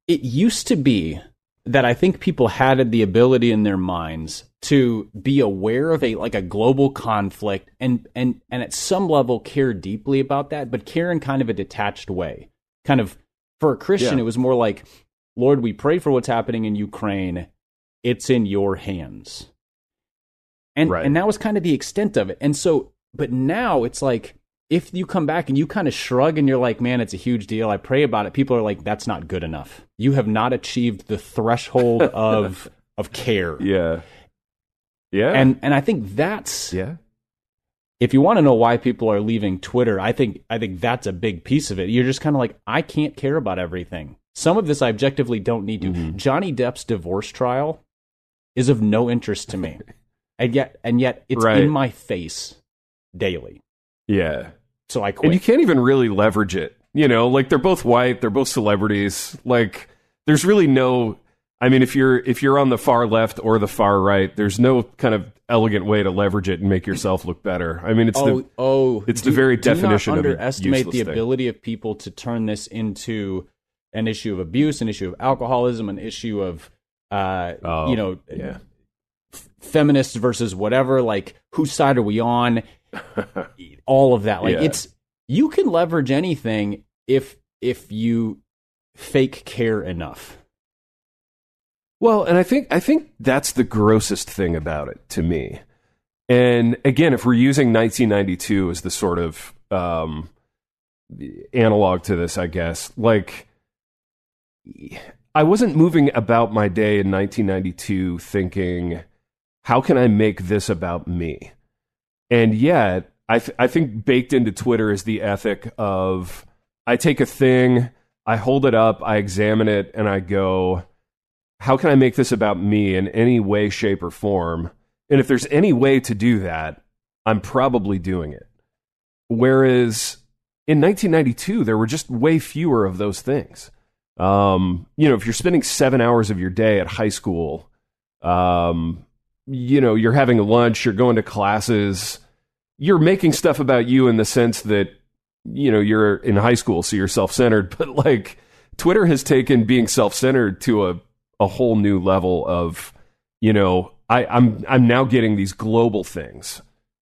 Speaker 2: it used to be that I think people had the ability in their minds to be aware of a like a global conflict and and and at some level care deeply about that, but care in kind of a detached way. Kind of for a Christian,
Speaker 3: Yeah.
Speaker 2: it was more like, Lord, we pray for what's happening in Ukraine. It's in your hands. And
Speaker 3: Right.
Speaker 2: and that was kind of the extent of it. And so but now it's like if you come back and you kind of shrug and you're like, man, it's a huge deal. I pray about it. People are like, that's not good enough. You have not achieved the threshold of of care.
Speaker 3: Yeah. Yeah.
Speaker 2: And and I think that's
Speaker 3: yeah.
Speaker 2: if you want to know why people are leaving Twitter, I think I think that's a big piece of it. You're just kind of like, I can't care about everything. Some of this I objectively don't need to.
Speaker 3: Mhm.
Speaker 2: Johnny Depp's divorce trial is of no interest to me. and yet and yet it's
Speaker 3: Right.
Speaker 2: in my face daily.
Speaker 3: Yeah.
Speaker 2: So I
Speaker 3: And you can't even really leverage it. You know, like they're both white, they're both celebrities. Like there's really no I mean if you're if you're on the far left or the far right, there's no kind of elegant way to leverage it and make yourself look better. I mean it's
Speaker 2: oh,
Speaker 3: the
Speaker 2: oh,
Speaker 3: it's the very
Speaker 2: do not
Speaker 3: definition of
Speaker 2: underestimate the
Speaker 3: useless thing.
Speaker 2: ability of people to turn this into an issue of abuse, an issue of alcoholism, an issue of uh,
Speaker 3: Oh,
Speaker 2: you know,
Speaker 3: yeah.
Speaker 2: feminists versus whatever. Like, whose side are we on? All of that. Like,
Speaker 3: Yeah.
Speaker 2: it's you can leverage anything if if you fake care enough.
Speaker 3: Well, and I think I think that's the grossest thing about it to me. And again, if we're using 1992 as the sort of um, analog to this, I guess like I wasn't moving about my day in 1992 thinking, "How can I make this about me?" And yet, I th- I think baked into Twitter is the ethic of I take a thing, I hold it up, I examine it, and I go how can I make this about me in any way, shape, or form? And if there's any way to do that, I'm probably doing it. Whereas in 1992, there were just way fewer of those things. Um, you know, if you're spending seven hours of your day at high school, um, you know, you're having lunch, you're going to classes, you're making stuff about you in the sense that, you know, you're in high school, so you're self centered. But like, Twitter has taken being self centered to a a whole new level of, you know, I, I'm I'm now getting these global things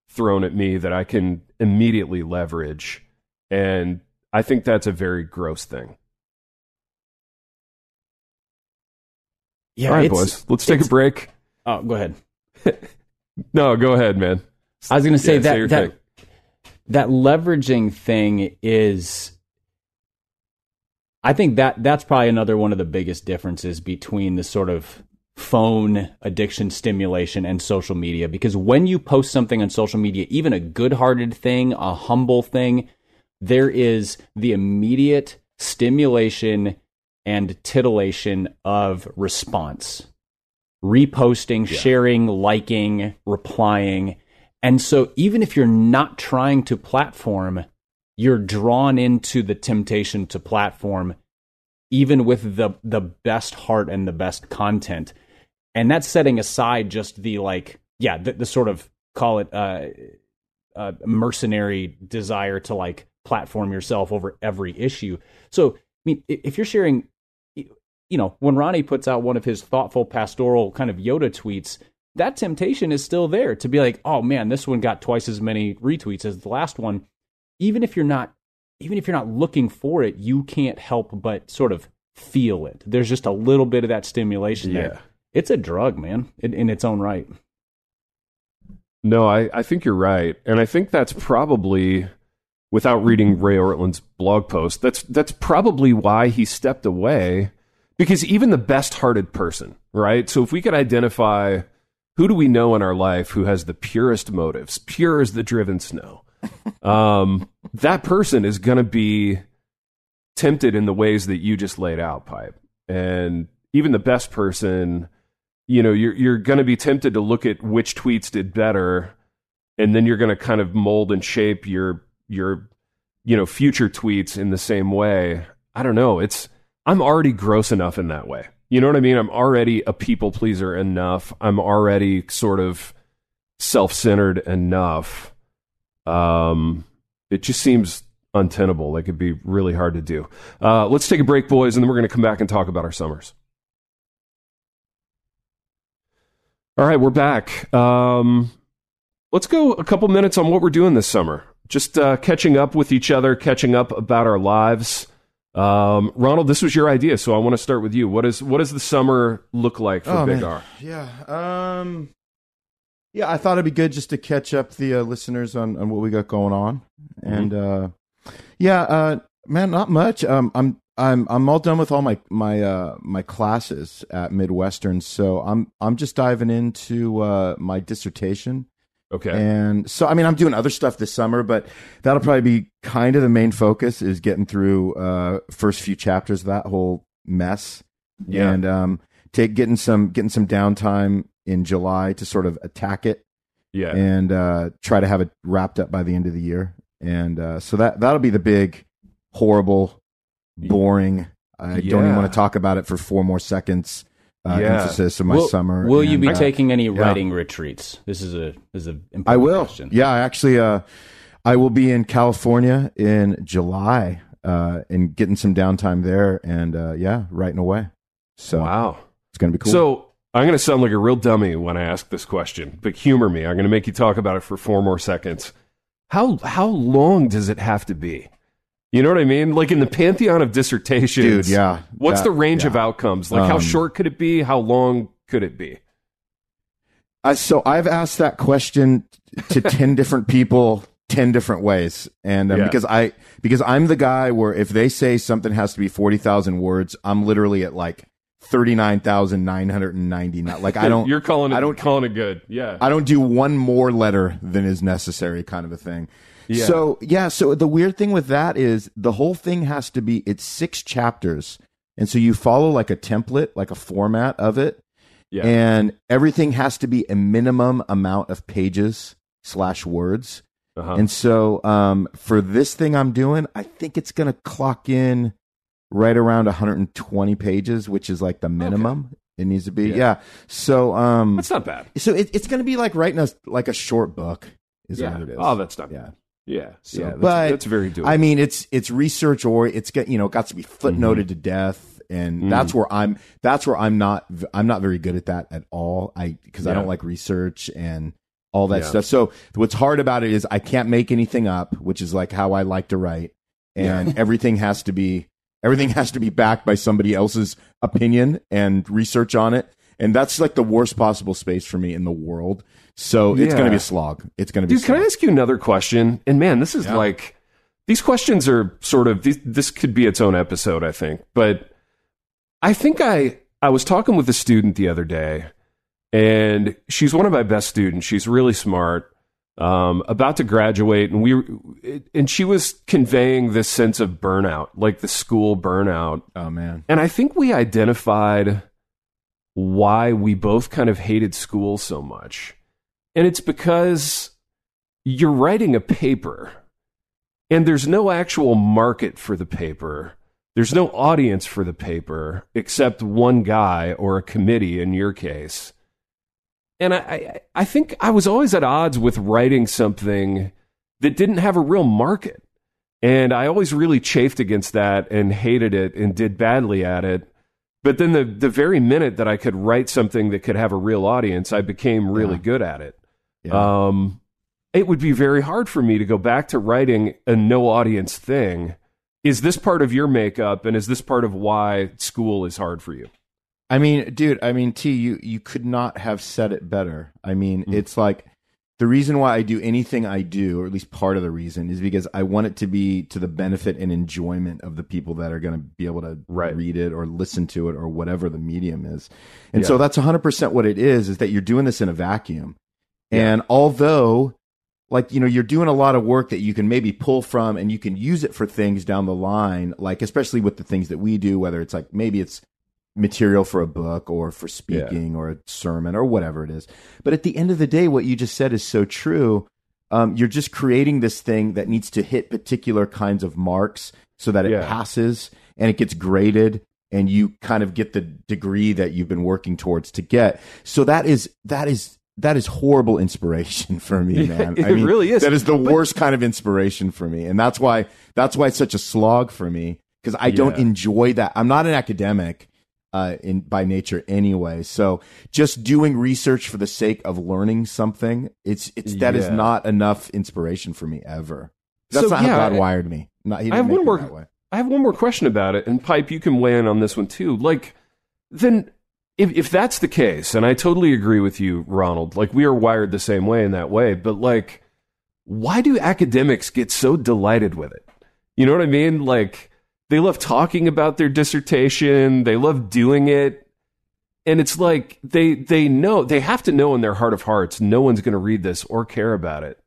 Speaker 3: thrown at me that I can immediately leverage, and I think that's a very gross thing.
Speaker 2: Yeah,
Speaker 3: All right, boys, let's take a break.
Speaker 2: Oh, go ahead.
Speaker 3: No, go ahead, man.
Speaker 2: I was going to say
Speaker 3: Yeah,
Speaker 2: that
Speaker 3: your
Speaker 2: that
Speaker 3: thing.
Speaker 2: that leveraging thing is I think that that's probably another one of the biggest differences between the sort of phone addiction stimulation and social media because when you post something on social media even a good-hearted thing a humble thing there is the immediate stimulation and titillation of response reposting sharing liking replying and so even if you're not trying to platform, you're drawn into the temptation to platform even with the the best heart and the best content. And that's setting aside just the like yeah, the, the sort of call it uh, uh mercenary desire to like platform yourself over every issue. So, I mean, if you're sharing you know, when Ronnie puts out one of his thoughtful pastoral kind of Yoda tweets, that temptation is still there to be like, oh man, this one got twice as many retweets as the last one. Even if you're not, even if you're not looking for it, you can't help but sort of feel it. There's just a little bit of that stimulation
Speaker 3: Yeah.
Speaker 2: there. It's a drug, man, in, in its own right.
Speaker 3: No, I, I think you're right. And I think that's probably without reading Ray Ortlund's blog post, that's that's probably why he stepped away. Because even the best hearted person, right? So if we could identify who do we know in our life who has the purest motives, pure as the driven snow, um, that person is gonna be tempted in the ways that you just laid out, pipe. And even the best person you know you're you're going to be tempted to look at which tweets did better and then you're going to kind of mold and shape your your you know future tweets in the same way i don't know it's i'm already gross enough in that way you know what i mean i'm already a people pleaser enough i'm already sort of self-centered enough um It just seems untenable. Like it'd be really hard to do. Uh, let's take a break, boys, and then we're going to come back and talk about our summers. All right, we're back. Um, let's go a couple minutes on what we're doing this summer. Just uh, catching up with each other, catching up about our lives. Um, Ronald, this was your idea, so I want to start with you. What is what does the summer look like for
Speaker 4: Oh,
Speaker 3: Big
Speaker 4: man.
Speaker 3: R?
Speaker 4: Yeah. Um. Yeah, I thought it'd be good just to catch up the uh, listeners on, on what we got going on, and uh, yeah, uh, man, not much. Um, I'm I'm I'm all done with all my my uh, my classes at Midwestern, so I'm I'm just diving into uh, my dissertation.
Speaker 3: Okay.
Speaker 4: And so, I mean, I'm doing other stuff this summer, but that'll probably be kind of the main focus is getting through uh, first few chapters of that whole mess,
Speaker 3: Yeah.
Speaker 4: and um, take getting some getting some downtime in July to sort of attack it
Speaker 3: yeah.
Speaker 4: and uh, try to have it wrapped up by the end of the year. And uh, so that that'll be the big, horrible, boring. I don't even want to talk about it for four more seconds. Uh,
Speaker 3: Yeah.
Speaker 4: Emphasis of my
Speaker 2: will,
Speaker 4: summer.
Speaker 2: Will you be
Speaker 4: uh,
Speaker 2: taking any writing retreats? This is a this is a important
Speaker 4: I will.
Speaker 2: Question.
Speaker 4: Yeah, actually, uh, I will be in California in July uh, and getting some downtime there, and uh, yeah, writing away. So
Speaker 3: wow.
Speaker 4: it's gonna be cool.
Speaker 3: So I'm going to sound like a real dummy when I ask this question, but humor me. I'm going to make you talk about it for four more seconds. How how long does it have to be? You know what I mean? Like in the pantheon of dissertations,
Speaker 4: dude, yeah.
Speaker 3: What's
Speaker 4: that-
Speaker 3: the range
Speaker 4: yeah.
Speaker 3: of outcomes? Like how
Speaker 4: Um,
Speaker 3: short could it be? How long could it be?
Speaker 4: I, so I've asked that question to 10 different people 10 different ways and um,
Speaker 3: Yeah.
Speaker 4: because I because I'm the guy where if they say something has to be 40,000 words I'm literally at like 39,999 like I don't
Speaker 3: You're calling it.
Speaker 4: I don't-
Speaker 3: calling it good. Yeah.
Speaker 4: I don't do one more letter than is necessary kind of a thing.
Speaker 3: Yeah.
Speaker 4: So, yeah, so the weird thing with that is the whole thing has to be it's 6 chapters. And so you follow like a template, like a format of it
Speaker 3: yeah.
Speaker 4: and everything has to be a minimum amount of pages slash words.
Speaker 3: uh-huh.
Speaker 4: And so um, for this thing I'm doing, I think it's going to clock in right around 120 pages, which is like the minimum it needs to be.
Speaker 3: Yeah.
Speaker 4: Yeah. So um,
Speaker 3: That's not bad.
Speaker 4: so it, it's going to be like writing a like a short book is
Speaker 3: Yeah.
Speaker 4: what it is.
Speaker 3: Oh, that's not
Speaker 4: yeah.
Speaker 3: bad. Yeah.
Speaker 4: So,
Speaker 3: yeah. That's,
Speaker 4: but
Speaker 3: that's very doable.
Speaker 4: I mean, it's it's research or it's get you know it got to be footnoted to death, and
Speaker 3: Mhm.
Speaker 4: that's where I'm that's where I'm not I'm not very good at that at all. I because I don't like research and all that
Speaker 3: Yeah.
Speaker 4: stuff. So what's hard about it is I can't make anything up, which is like how I like to write, and everything has to be everything has to be backed by somebody else's opinion and research on it. And that's like the worst possible space for me in the world. So it's
Speaker 3: Yeah.
Speaker 4: going to be a slog. It's going to be.
Speaker 3: Dude, can I ask you another question? And man, this is
Speaker 4: Yeah.
Speaker 3: like these questions are sort of these, this could be its own episode, I think. But I think I I was talking with a student the other day, and she's one of my best students. She's really smart, um, about to graduate, and we and she was conveying this sense of burnout, like the school burnout.
Speaker 4: Oh man.
Speaker 3: And I think we identified why we both kind of hated school so much. And it's because you're writing a paper and there's no actual market for the paper. There's no audience for the paper except one guy or a committee in your case. And I, I, I think I was always at odds with writing something that didn't have a real market. And I always really chafed against that and hated it and did badly at it. But then the, the very minute that I could write something that could have a real audience, I became really
Speaker 4: Yeah.
Speaker 3: good at it.
Speaker 4: Yeah.
Speaker 3: Um, it would be very hard for me to go back to writing a no audience thing. Is this part of your makeup, and is this part of why school is hard for you?
Speaker 4: I mean, dude, I mean, T, you you could not have said it better. I mean,
Speaker 3: Mm.
Speaker 4: it's like the reason why I do anything I do, or at least part of the reason, is because I want it to be to the benefit and enjoyment of the people that are going to be able to
Speaker 3: Right.
Speaker 4: read it or listen to it or whatever the medium is. And
Speaker 3: Yeah.
Speaker 4: so that's 100% what it is, is that you're doing this in a vacuum.
Speaker 3: Yeah.
Speaker 4: And although like you know you're doing a lot of work that you can maybe pull from and you can use it for things down the line like especially with the things that we do whether it's like maybe it's material for a book or for speaking or a sermon or whatever it is but at the end of the day what you just said is so true um, you're just creating this thing that needs to hit particular kinds of marks so that it
Speaker 3: Yeah.
Speaker 4: passes and it gets graded and you kind of get the degree that you've been working towards to get so that is that is that is horrible inspiration for me, man.
Speaker 3: it really is.
Speaker 4: That is the but, worst kind of inspiration for me, and that's why that's why it's such a slog for me because I yeah. don't enjoy that. I'm not an academic. Uh, in by nature anyway. So just doing research for the sake of learning something, it's it's that yeah. is not enough inspiration for me ever. That's so, not yeah, how God wired me. Not,
Speaker 3: I have one more. I have one more question about it, and Pipe, you can weigh in on this one too. Like, then if if that's the case, and I totally agree with you, Ronald. Like, we are wired the same way in that way, but like, why do academics get so delighted with it? You know what I mean? Like, they love talking about their dissertation. They love doing it. And it's like they they know they have to know in their heart of hearts no one's going to read this or care about it.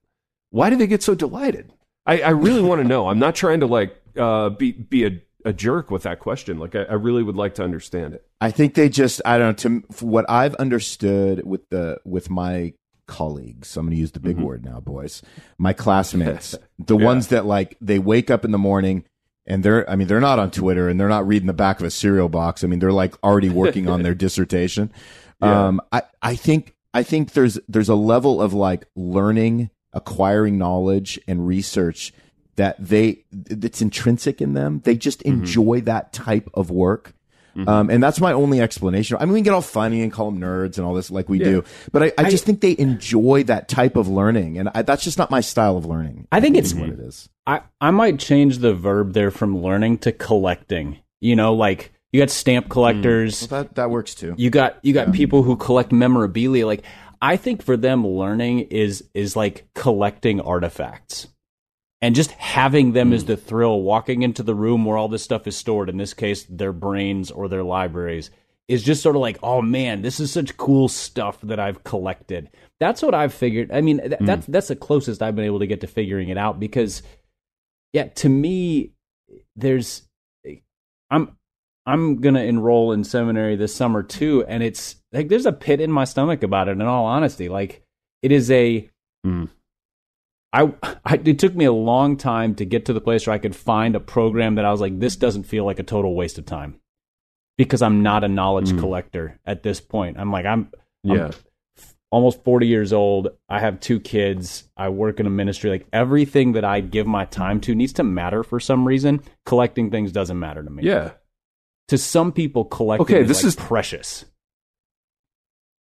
Speaker 3: Why do they get so delighted? I, I really want to know. I'm not trying to like uh, be be a, a jerk with that question. Like I, I, really would like to understand it.
Speaker 4: I think they just I don't know. To what I've understood with the with my colleagues, I'm going to use the big mm-hmm. word now, boys. My classmates, the yeah. ones that like they wake up in the morning and they're I mean they're not on Twitter and they're not reading the back of a cereal box. I mean they're like already working on their dissertation. Yeah. Um, I I think I think there's there's a level of like learning acquiring knowledge and research that they that's intrinsic in them. They just mm-hmm. enjoy mm-hmm. that type of work. Mm-hmm. Um, and that's my only explanation. I mean, we can get all funny and call them nerds and all this like we yeah. do, but I, I, just think they enjoy that type of learning, and I, that's just not my style of learning.
Speaker 2: I think it's what it is. I I might change the verb there from learning to collecting. You know, like you got stamp collectors.
Speaker 4: Mm. Well, that that works too.
Speaker 2: You got you got yeah. people who collect memorabilia. Like I think for them, learning is is like collecting artifacts, and just having them mm. is the thrill. Walking into the room where all this stuff is stored, in this case, their brains or their libraries, is just sort of like, oh man, this is such cool stuff that I've collected. That's what I've figured. I mean, th- mm. that's that's the closest I've been able to get to figuring it out because, yeah, to me, there's, I'm I'm gonna enroll in seminary this summer too, and it's like there's a pit in my stomach about it. In all honesty, like it is a. Mm. I, I, it took me a long time to get to the place where I could find a program that I was like, this doesn't feel like a total waste of time, because I'm not a knowledge mm. collector at this point. I'm like I'm yeah. I'm almost 40 years old. I have two kids. I work in a ministry. Like everything that I give my time to needs to matter for some reason. Collecting things doesn't matter to me.
Speaker 3: Yeah
Speaker 2: to some people collecting okay, is this like is precious.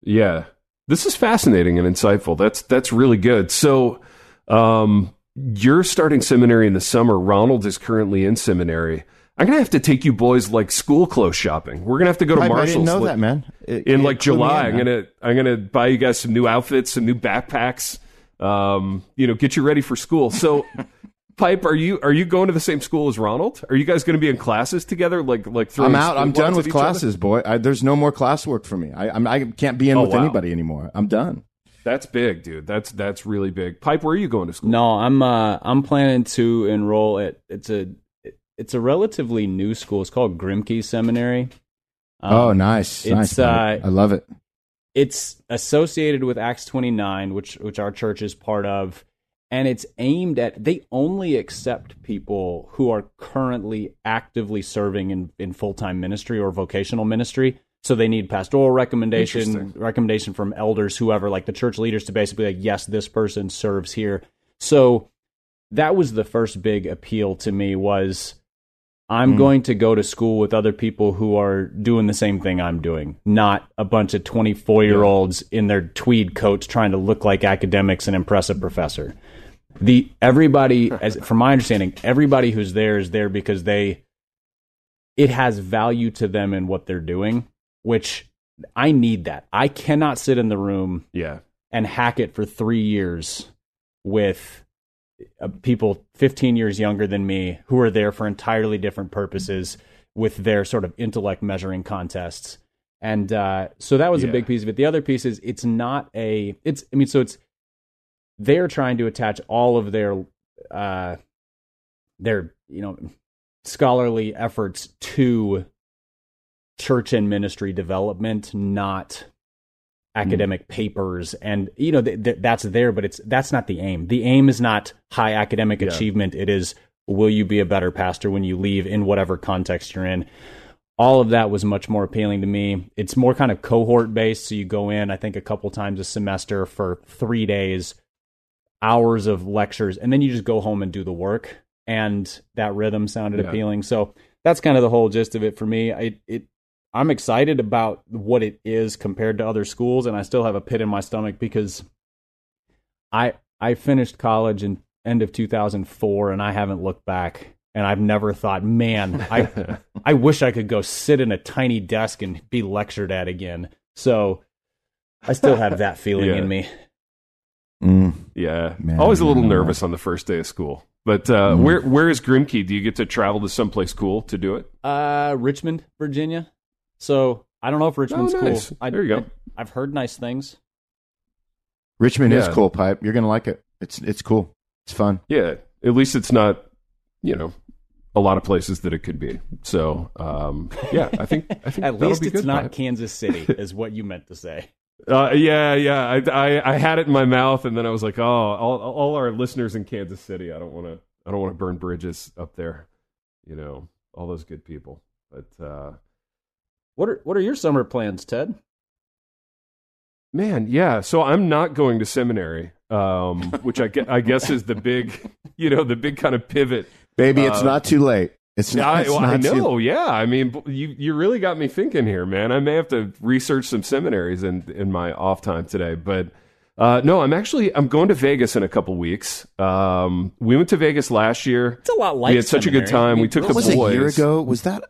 Speaker 3: Yeah. This is fascinating and insightful. That's that's really good. So um, you're starting seminary in the summer. Ronald is currently in seminary. I'm gonna have to take you boys like school clothes shopping. We're gonna have to go to I, Marshalls. I
Speaker 4: didn't know
Speaker 3: like,
Speaker 4: that, man. It,
Speaker 3: in like July, in, I'm gonna I'm gonna buy you guys some new outfits, some new backpacks. Um, you know, get you ready for school. So Pipe, are you are you going to the same school as Ronald? Are you guys going to be in classes together? Like like
Speaker 4: I'm out. I'm done with classes, other? boy. I, there's no more classwork for me. I I'm, I can not be in oh, with wow. anybody anymore. I'm done.
Speaker 3: That's big, dude. That's that's really big. Pipe, where are you going to school?
Speaker 2: No, I'm uh I'm planning to enroll at it's a it's a relatively new school. It's called Grimke Seminary.
Speaker 4: Um, oh, nice. It's nice, uh, I love it.
Speaker 2: It's associated with Acts 29, which which our church is part of and it's aimed at they only accept people who are currently actively serving in, in full-time ministry or vocational ministry so they need pastoral recommendation recommendation from elders whoever like the church leaders to basically like yes this person serves here. So that was the first big appeal to me was i'm mm. going to go to school with other people who are doing the same thing i'm doing not a bunch of 24 year olds in their tweed coats trying to look like academics and impress a professor. The everybody as from my understanding everybody who's there is there because they it has value to them in what they're doing which i need that. I cannot sit in the room
Speaker 3: yeah.
Speaker 2: and hack it for three years with uh, people 15 years younger than me who are there for entirely different purposes with their sort of intellect measuring contests. And uh, so that was yeah. a big piece of it. The other piece is it's not a it's i mean so it's they're trying to attach all of their uh, their you know scholarly efforts to church and ministry development, not academic mm. papers and you know th- th- that's there but it's that's not the aim the aim is not high academic yeah. achievement it is will you be a better pastor when you leave in whatever context you're in all of that was much more appealing to me. It's more kind of cohort based. So you go in, I think, a couple times a semester for three days, hours of lectures, and then you just go home and do the work. And that rhythm sounded yeah. appealing. So that's kind of the whole gist of it for me. I, it, I'm excited about what it is compared to other schools, and I still have a pit in my stomach because I I finished college in end of 2004, and I haven't looked back and I've never thought, man, I I wish I could go sit in a tiny desk and be lectured at again. So I still have that feeling yeah. in me.
Speaker 3: Mm. Yeah, man, always a little nervous on the first day of school. But uh, mm. where where is Grimke? Do you get to travel to someplace cool to do it?
Speaker 2: Uh, Richmond, Virginia. So I don't know if Richmond's oh, nice. cool.
Speaker 3: I, there you go.
Speaker 2: I, have heard nice things.
Speaker 4: Richmond yeah. is cool, pipe. You're gonna like it. It's it's cool. It's fun.
Speaker 3: Yeah. At least it's not, you know, a lot of places that it could be. So um, yeah, I think I think
Speaker 2: at least it's not Kansas City, is what you meant to say.
Speaker 3: Uh, yeah, yeah. I, I, I had it in my mouth, and then I was like, oh, all all our listeners in Kansas City. I don't want to I don't want to burn bridges up there. You know, all those good people. But uh,
Speaker 2: what are what are your summer plans, Ted?
Speaker 3: Man, yeah. So I'm not going to seminary, um, which I, I guess is the big, you know, the big kind of pivot
Speaker 4: Baby, it's uh, not too late. It's not.
Speaker 3: I,
Speaker 4: it's well,
Speaker 3: not I know. Too... Yeah. I mean, you you really got me thinking here, man. I may have to research some seminaries in in my off time today, but. Uh, no, I'm actually I'm going to Vegas in a couple weeks. Um, we went to Vegas last year.
Speaker 2: It's a lot like
Speaker 3: we had such
Speaker 2: seminary.
Speaker 3: a good time. I mean, we took
Speaker 4: the
Speaker 3: was
Speaker 4: boys. a year ago. Was that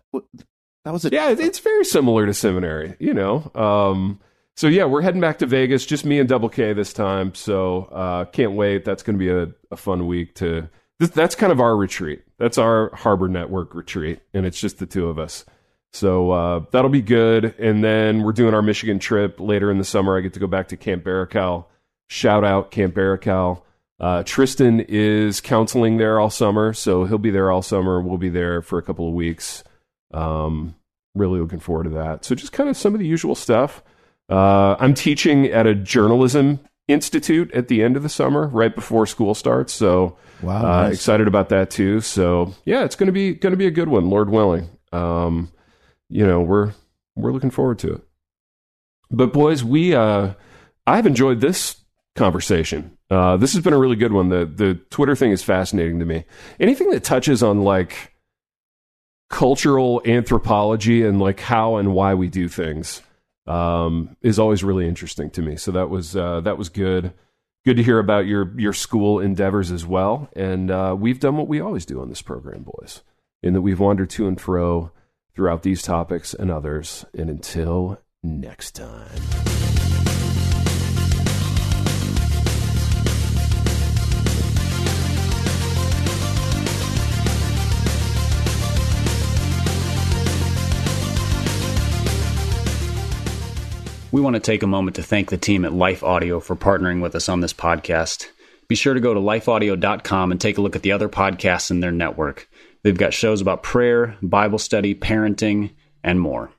Speaker 4: that was a
Speaker 3: yeah? It's very similar to seminary, you know. Um, so yeah, we're heading back to Vegas. Just me and Double K this time. So uh, can't wait. That's going to be a, a fun week to this, that's kind of our retreat. That's our Harbor Network retreat, and it's just the two of us. So uh, that'll be good. And then we're doing our Michigan trip later in the summer. I get to go back to Camp Barakel. Shout out Camp Barakel. Uh, Tristan is counseling there all summer, so he'll be there all summer. We'll be there for a couple of weeks. Um, really looking forward to that. So just kind of some of the usual stuff. Uh, I'm teaching at a journalism institute at the end of the summer, right before school starts. So Wow, uh, nice. excited about that too. So yeah, it's gonna be gonna be a good one, Lord willing. Um, you know, we're we're looking forward to it. But boys, we uh, I've enjoyed this conversation. Uh, this has been a really good one. The the Twitter thing is fascinating to me. Anything that touches on like cultural anthropology and like how and why we do things um, is always really interesting to me. So that was uh, that was good good to hear about your your school endeavors as well. And uh, we've done what we always do on this program, boys, in that we've wandered to and fro throughout these topics and others. And until next time.
Speaker 2: We want to take a moment to thank the team at Life Audio for partnering with us on this podcast. Be sure to go to lifeaudio.com and take a look at the other podcasts in their network. They've got shows about prayer, Bible study, parenting, and more.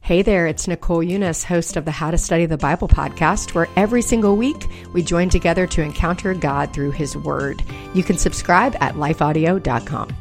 Speaker 1: Hey there, it's Nicole Unice, host of the How to Study the Bible podcast, where every single week we join together to encounter God through His Word. You can subscribe at lifeaudio.com.